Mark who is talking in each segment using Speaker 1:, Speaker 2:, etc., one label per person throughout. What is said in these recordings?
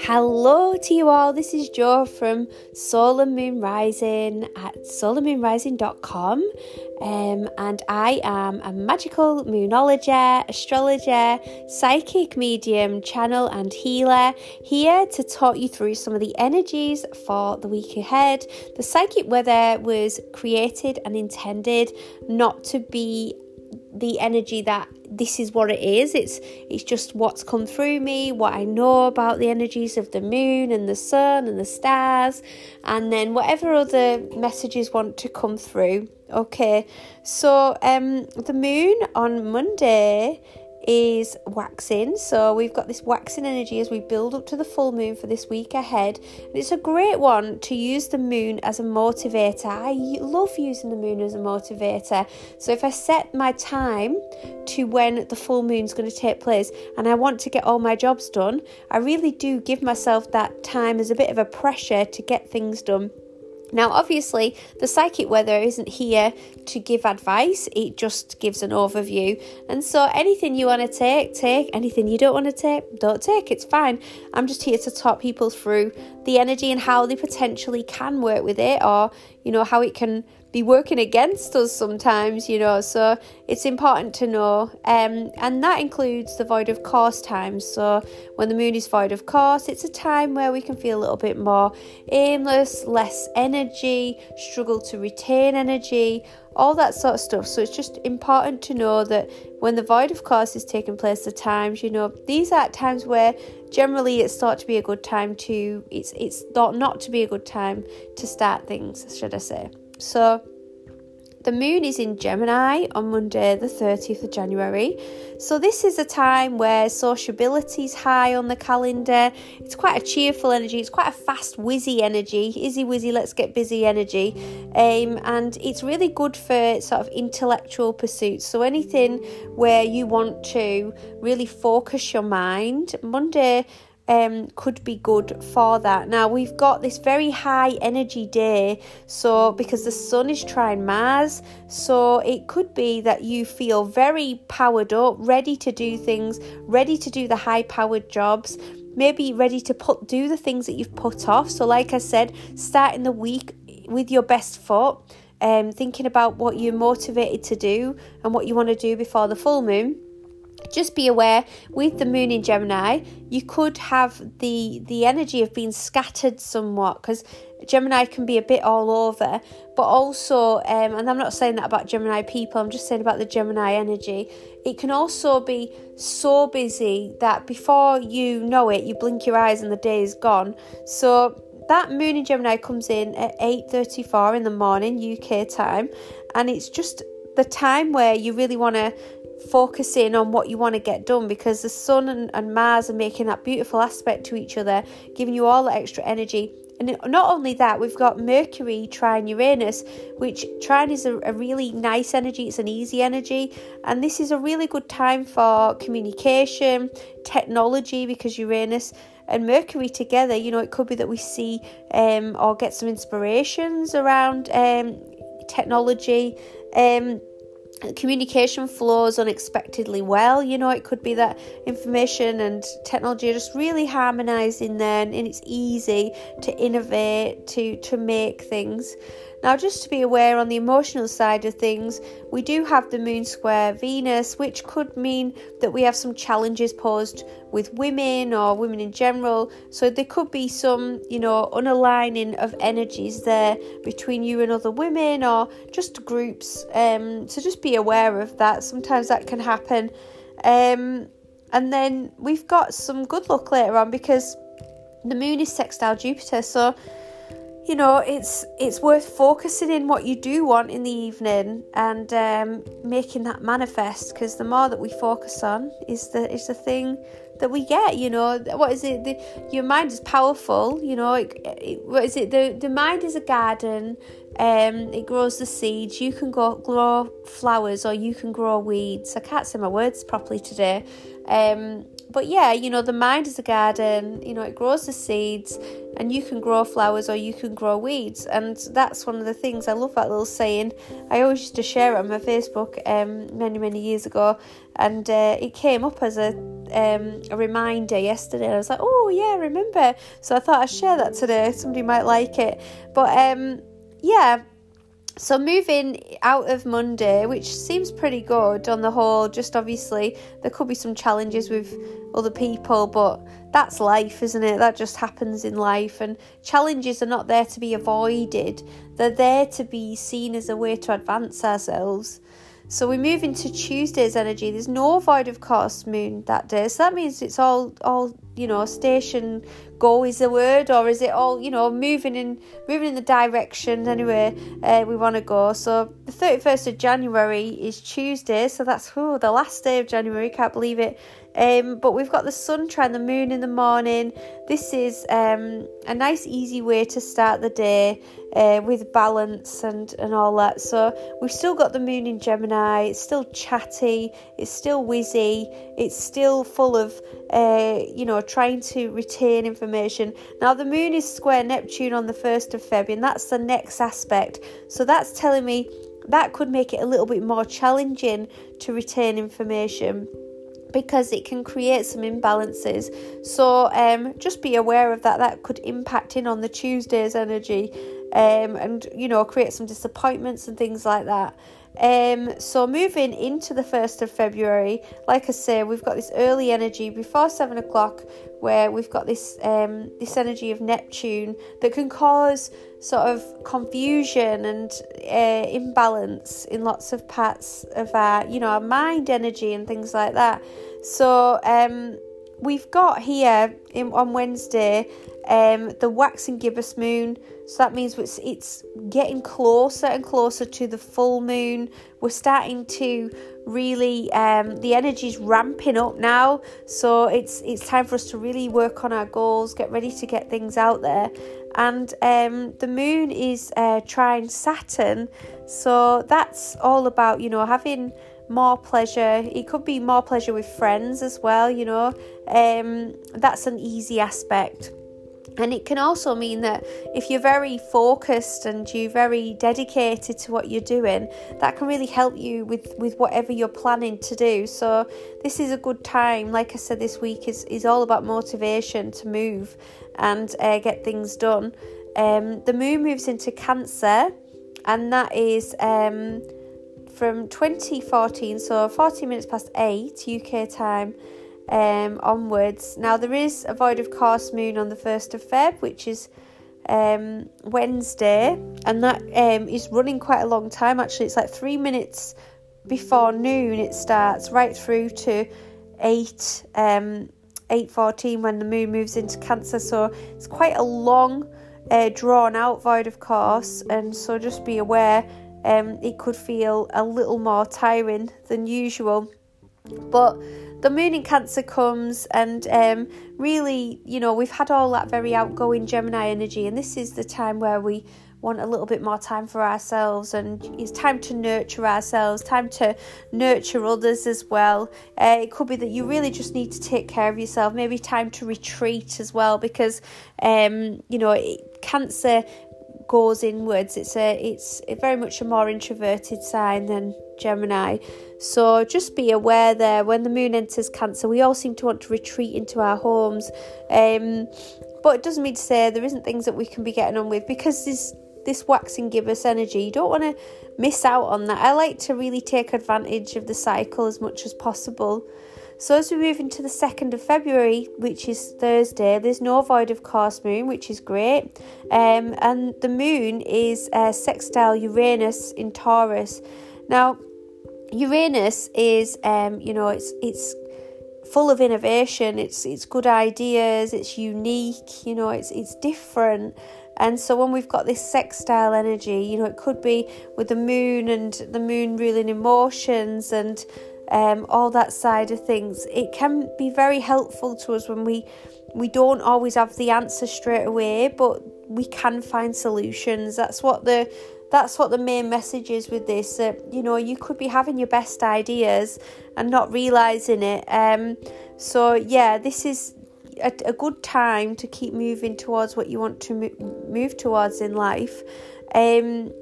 Speaker 1: Hello to you all. This is Jo from Solar Moon Rising at solarmoonrising.com. Um, and I am a magical moonologist, astrologer, psychic medium, channel, and healer here to talk you through some of the energies for the week ahead. The psychic weather was created and intended not to be the energy that this is what it is. It's it's just what's come through me what i know about the energies of the moon and the sun and the stars and then whatever other messages want to come through. Okay so um the moon on monday is waxing. So we've got this waxing energy as we build up to the full moon for this week ahead. And it's a great one to use the moon as a motivator. I love using the moon as a motivator. So if I set my time to when the full moon's going to take place and I want to get all my jobs done, I really do give myself that time as a bit of a pressure to get things done now, obviously, the psychic weather isn't here to give advice, it just gives an overview. And so, anything you want to take, take. Anything you don't want to take, don't take. It's fine. I'm just here to talk people through the energy and how they potentially can work with it, or, you know, how it can be working against us sometimes, you know. So it's important to know. Um, and that includes the void of course times. So when the moon is void of course, it's a time where we can feel a little bit more aimless, less energy, struggle to retain energy, all that sort of stuff. So it's just important to know that when the void of course is taking place, the times, you know, these are times where generally it's thought to be a good time to it's it's thought not to be a good time to start things, should I say. So the moon is in Gemini on Monday, the 30th of January. So, this is a time where sociability is high on the calendar. It's quite a cheerful energy, it's quite a fast, whizzy energy, izzy wizzy, let's get busy energy. Um, and it's really good for sort of intellectual pursuits. So, anything where you want to really focus your mind, Monday um, could be good for that. Now we've got this very high energy day, so because the sun is trine Mars, so it could be that you feel very powered up, ready to do things, ready to do the high powered jobs. Maybe ready to put do the things that you've put off. So, like I said, starting the week with your best foot, um, thinking about what you're motivated to do and what you want to do before the full moon just be aware with the moon in gemini you could have the the energy of being scattered somewhat because gemini can be a bit all over. But also um, and i'm not saying that about gemini people i'm just saying about the gemini energy. It can also be so busy that before you know it you blink your eyes and the day is gone. So that moon in gemini comes in at 8.34 in the morning uk time. And it's just the time where you really want to focusing on what you want to get done because the sun and, and Mars are making that beautiful aspect to each other, giving you all that extra energy. And not only that, we've got Mercury trine Uranus, which trine is a, a, really nice energy, it's an easy energy, and this is a really good time for communication, technology, because Uranus and Mercury together, you know, it could be that we see um, or get some inspirations around um, technology. Um, communication flows unexpectedly well. You know, it could be that information and technology are just really harmonizing then, and it's easy to innovate, to, to make things. Now, just to be aware on the emotional side of things, we do have the moon square Venus, which could mean that we have some challenges posed with women or women in general. So, there could be some, you know, unaligning of energies there between you and other women or just groups. Um, so, just be aware of that. Sometimes that can happen. Um, and then we've got some good luck later on because the moon is sextile Jupiter. So, you know it's it's worth focusing in what you do want in the evening and um, making that manifest because the more that we focus on is the is the thing that we get you know. What is it? The, your mind is powerful you know it, it, what is it? The the mind is a garden um it grows the seeds. You can go grow flowers or you can grow weeds. I can't say my words properly today. Um but yeah, you know, the mind is a garden, you know, it grows the seeds and you can grow flowers or you can grow weeds. And that's one of the things I love that little saying. I always used to share it on my Facebook um, many, many years ago, and uh, it came up as a um, a reminder yesterday. I was like, oh yeah, remember. So I thought I'd share that today. Somebody might like it. But um, yeah, so moving out of Monday, which seems pretty good on the whole, just obviously there could be some challenges with other people, but that's life, isn't it? That just happens in life, and challenges are not there to be avoided, they're there to be seen as a way to advance ourselves. So we move into Tuesday's energy. There's no void of course moon that day. So that means it's all all you know station go is the word or is it all you know moving in moving in the direction anyway uh, we want to go. So the 31st of january is tuesday so that's oh, the last day of january can't believe it um, but we've got the sun trine the moon in the morning. This is um, a nice, easy way to start the day uh, with balance and, and all that. So we've still got the moon in Gemini. It's still chatty. It's still whizzy. It's still full of, uh, you know, trying to retain information. Now the moon is square Neptune on the 1st of February, and that's the next aspect. So that's telling me that could make it a little bit more challenging to retain information because it can create some imbalances. So um, just be aware of that. That could impact in on the Tuesday's energy um, and, you know, create some disappointments and things like that. Um, so moving into the 1st of February, like I say, we've got this early energy before seven o'clock where we've got this um, this energy of Neptune that can cause sort of confusion and uh, imbalance in lots of parts of our, you know, our mind energy and things like that. So um, we've got here in, on Wednesday um, the waxing gibbous moon. So that means it's, it's getting closer and closer to the full moon. We're starting to really um, the energy's ramping up now. So it's it's time for us to really work on our goals, get ready to get things out there. And um, the moon is uh, trine Saturn, so that's all about you know having more pleasure. It could be more pleasure with friends as well, you know. Um, that's an easy aspect. And it can also mean that if you're very focused and you're very dedicated to what you're doing, that can really help you with, with whatever you're planning to do. So, this is a good time. Like I said, this week is, is all about motivation to move and uh, get things done. Um, the moon moves into Cancer, and that is um, from 2014, so 40 minutes past 8 UK time um, onwards. Now, there is a void of course moon on the 1st of Feb, which is um, Wednesday, and that um, is running quite a long time actually. It's like three minutes before noon it starts, right through to 8 um, 8.14 when the moon moves into Cancer. So it's quite a long, uh, drawn out void of course, and so just be aware um, it could feel a little more tiring than usual. But the moon in Cancer comes, and um, really, you know, we've had all that very outgoing Gemini energy, and this is the time where we want a little bit more time for ourselves and it's time to nurture ourselves time to nurture others as well uh, it could be that you really just need to take care of yourself maybe time to retreat as well because um you know cancer goes inwards. It's a it's very much a more introverted sign than Gemini. So just be aware there when the moon enters Cancer, we all seem to want to retreat into our homes. Um, but it doesn't mean to say there isn't things that we can be getting on with because this this waxing gibbous energy. You don't want to miss out on that. I like to really take advantage of the cycle as much as possible. So as we move into the 2nd of February, which is Thursday, there's no void of course moon, which is great. Um, and the moon is uh, sextile Uranus in Taurus. Now, Uranus is, um, you know, it's it's full of innovation. It's it's good ideas. It's unique. You know, it's it's different. And so when we've got this sextile energy, you know, it could be with the moon and the moon ruling emotions and um, all that side of things. It can be very helpful to us when we we don't always have the answer straight away, but we can find solutions. That's what the that's what the main message is with this. Uh, you know, you could be having your best ideas and not realizing it. Um, So, yeah, this is a, a good time to keep moving towards what you want to move towards in life. Um,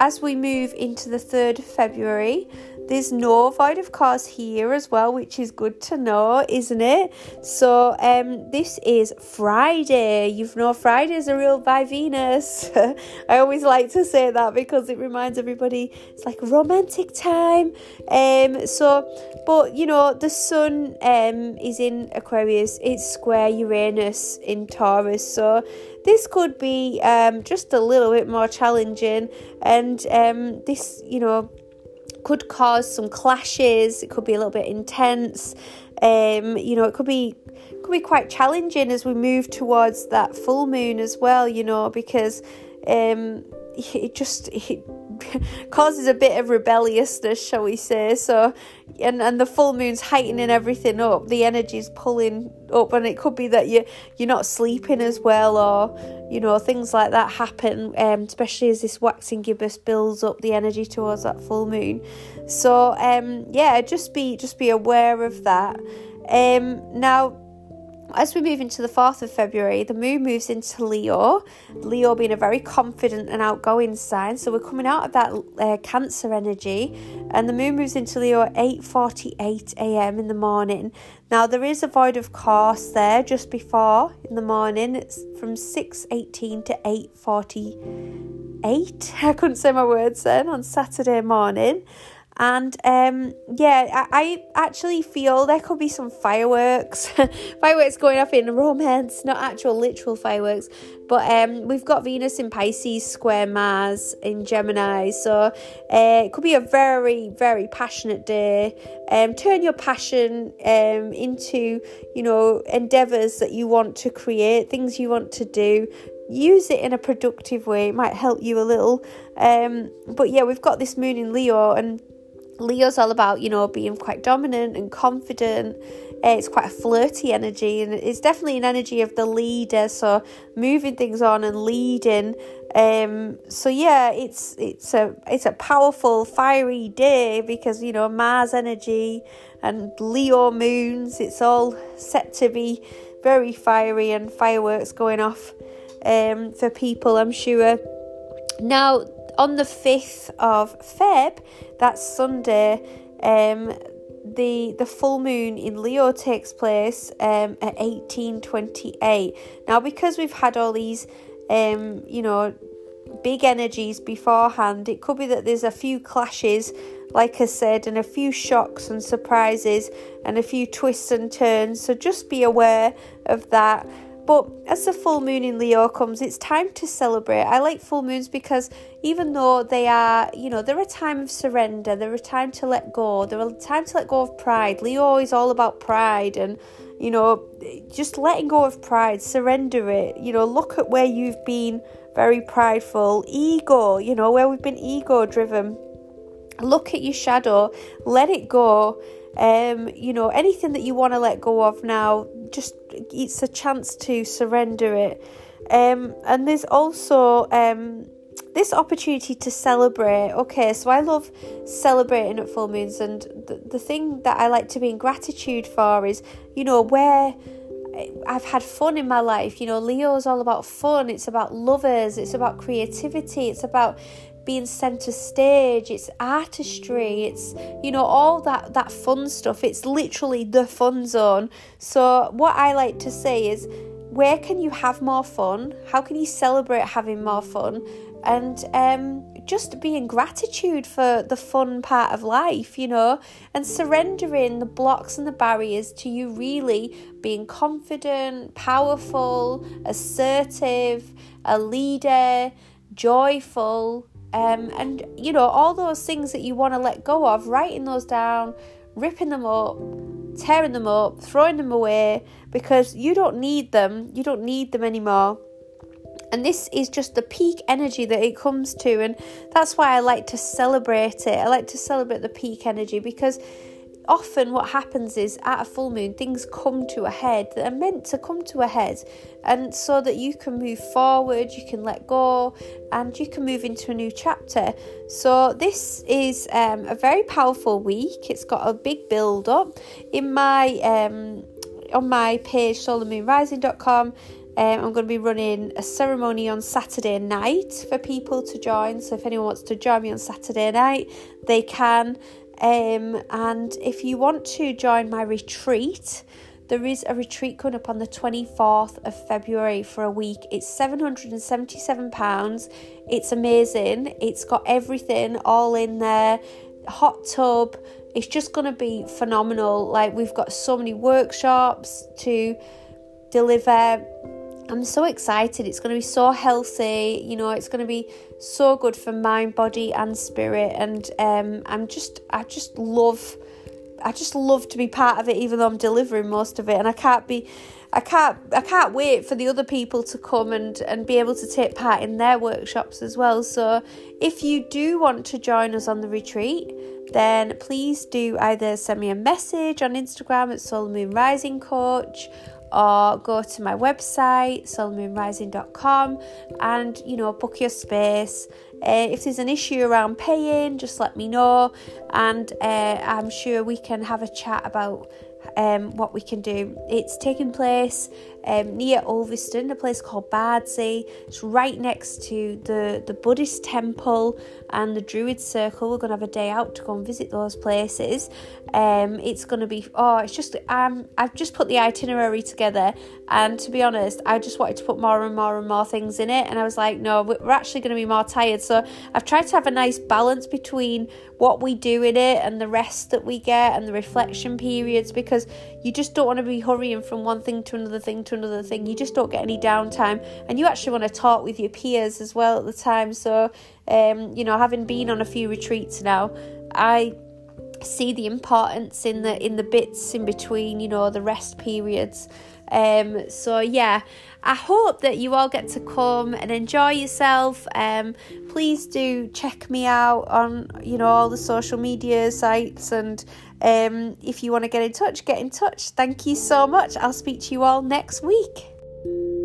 Speaker 1: as we move into the 3rd of February, there's no void of course here as well, which is good to know, isn't it? So um this is Friday. You've know Friday's a real by Venus. I always like to say that because it reminds everybody it's like romantic time. Um so but you know the sun um is in Aquarius, it's square Uranus in Taurus. So this could be um just a little bit more challenging and um this, you know, could cause some clashes. It could be a little bit intense. Um, you know, it could be could be quite challenging as we move towards that full moon as well. You know, because um, it just it causes a bit of rebelliousness, shall we say? So, and and the full moon's heightening everything up. The energy's pulling up, and it could be that you you're not sleeping as well, or you know things like that happen. Um, especially as this waxing gibbous builds up the energy towards that full moon. So, um, yeah, just be just be aware of that. Um, now as we move into the 4th of February, the moon moves into Leo. Leo being a very confident and outgoing sign. So we're coming out of that uh, Cancer energy, and the moon moves into Leo at 8:48 a.m. in the morning. Now there is a void of course there just before in the morning. It's from 6:18 to 8:48. I couldn't say my words then on Saturday morning. And um, yeah, I, I, actually feel there could be some fireworks, fireworks going off in romance, not actual literal fireworks. But um, we've got Venus in Pisces, square Mars in Gemini, so uh, it could be a very, very passionate day. Um, turn your passion um, into, you know, endeavors that you want to create, things you want to do. Use it in a productive way. It might help you a little. Um but yeah we've got this moon in leo and Leo's all about, you know, being quite dominant and confident. It's quite a flirty energy, and it's definitely an energy of the leader. So moving things on and leading. Um, so yeah, it's it's a it's a powerful, fiery day because you know Mars energy and Leo moons. It's all set to be very fiery and fireworks going off um, for people. I'm sure. Now on the 5th of Feb, that's Sunday, um, the the full moon in Leo takes place um, at 1828. Now, because we've had all these, um, you know, big energies beforehand, it could be that there's a few clashes, like I said, and a few shocks and surprises, and a few twists and turns. So just be aware of that. But as the full moon in Leo comes, it's time to celebrate. I like full moons because even though they are, you know, they're a time of surrender, they're a time to let go, they're a time to let go of pride. Leo is all about pride and, you know, just letting go of pride, surrender it. You know, look at where you've been very prideful, ego, you know, where we've been ego driven. Look at your shadow, let it go. Um, you know, anything that you want to let go of now, just it's a chance to surrender it. Um, and there's also um, this opportunity to celebrate. Okay, so I love celebrating at full moons, and the, the thing that I like to be in gratitude for is, you know, where I've had fun in my life. You know, Leo's all about fun, it's about lovers, it's about creativity, it's about being center stage it's artistry it's you know all that that fun stuff. It's literally the fun zone. So what i like to say is where can you have more fun? How can you celebrate having more fun? And um, just being gratitude for the fun part of life, you know, and surrendering the blocks and the barriers to you really being confident, powerful, assertive, a leader, joyful, um, and you know, all those things that you want to let go of, writing those down, ripping them up, tearing them up, throwing them away because you don't need them, you don't need them anymore. And this is just the peak energy that it comes to, and that's why I like to celebrate it. I like to celebrate the peak energy because often what happens is at a full moon things come to a head that are meant to come to a head and so that you can move forward you can let go and you can move into a new chapter so this is um, a very powerful week it's got a big build up in my um, on my page solarmoonrising.com um, I'm going to be running a ceremony on Saturday night for people to join. So if anyone wants to join me on Saturday night, they can. Um, and if you want to join my retreat, there is a retreat coming up on the 24th of February for a week. It's £777. It's amazing. It's got everything all in there. Hot tub. It's just going to be phenomenal. Like, we've got so many workshops to deliver I'm so excited. It's going to be so healthy. You know, it's going to be so good for mind, body, and spirit. And um, I'm just, I just love, I just love to be part of it, even though I'm delivering most of it. And I can't be, I can't, I can't wait for the other people to come and and be able to take part in their workshops as well. So, if you do want to join us on the retreat, then please do either send me a message on Instagram at Solar Moon Rising Coach or go to my website solarmoonrising.com and you know book your space uh, if there's an issue around paying just let me know and uh, i'm sure we can have a chat about um, what we can do. It's taking place um, near Ulverston, a place called Bardsea. It's right next to the, the Buddhist temple and the Druid Circle. We're going to have a day out to go and visit those places. Um, it's going to be, oh, it's just, um, I've just put the itinerary together, and to be honest, I just wanted to put more and more and more things in it. And I was like, no, we're actually going to be more tired. So I've tried to have a nice balance between what we do in it and the rest that we get and the reflection periods because you just don't want to be hurrying from one thing to another thing to another thing. You just don't get any downtime and you actually want to talk with your peers as well at the time. So, um, you know, having been on a few retreats now, I see the importance in the in the bits in between you know the rest periods um so yeah i hope that you all get to come and enjoy yourself. Um please do check me out on you know all the social media sites. And um if you want to get in touch get in touch. Thank you so much. I'll speak to you all next week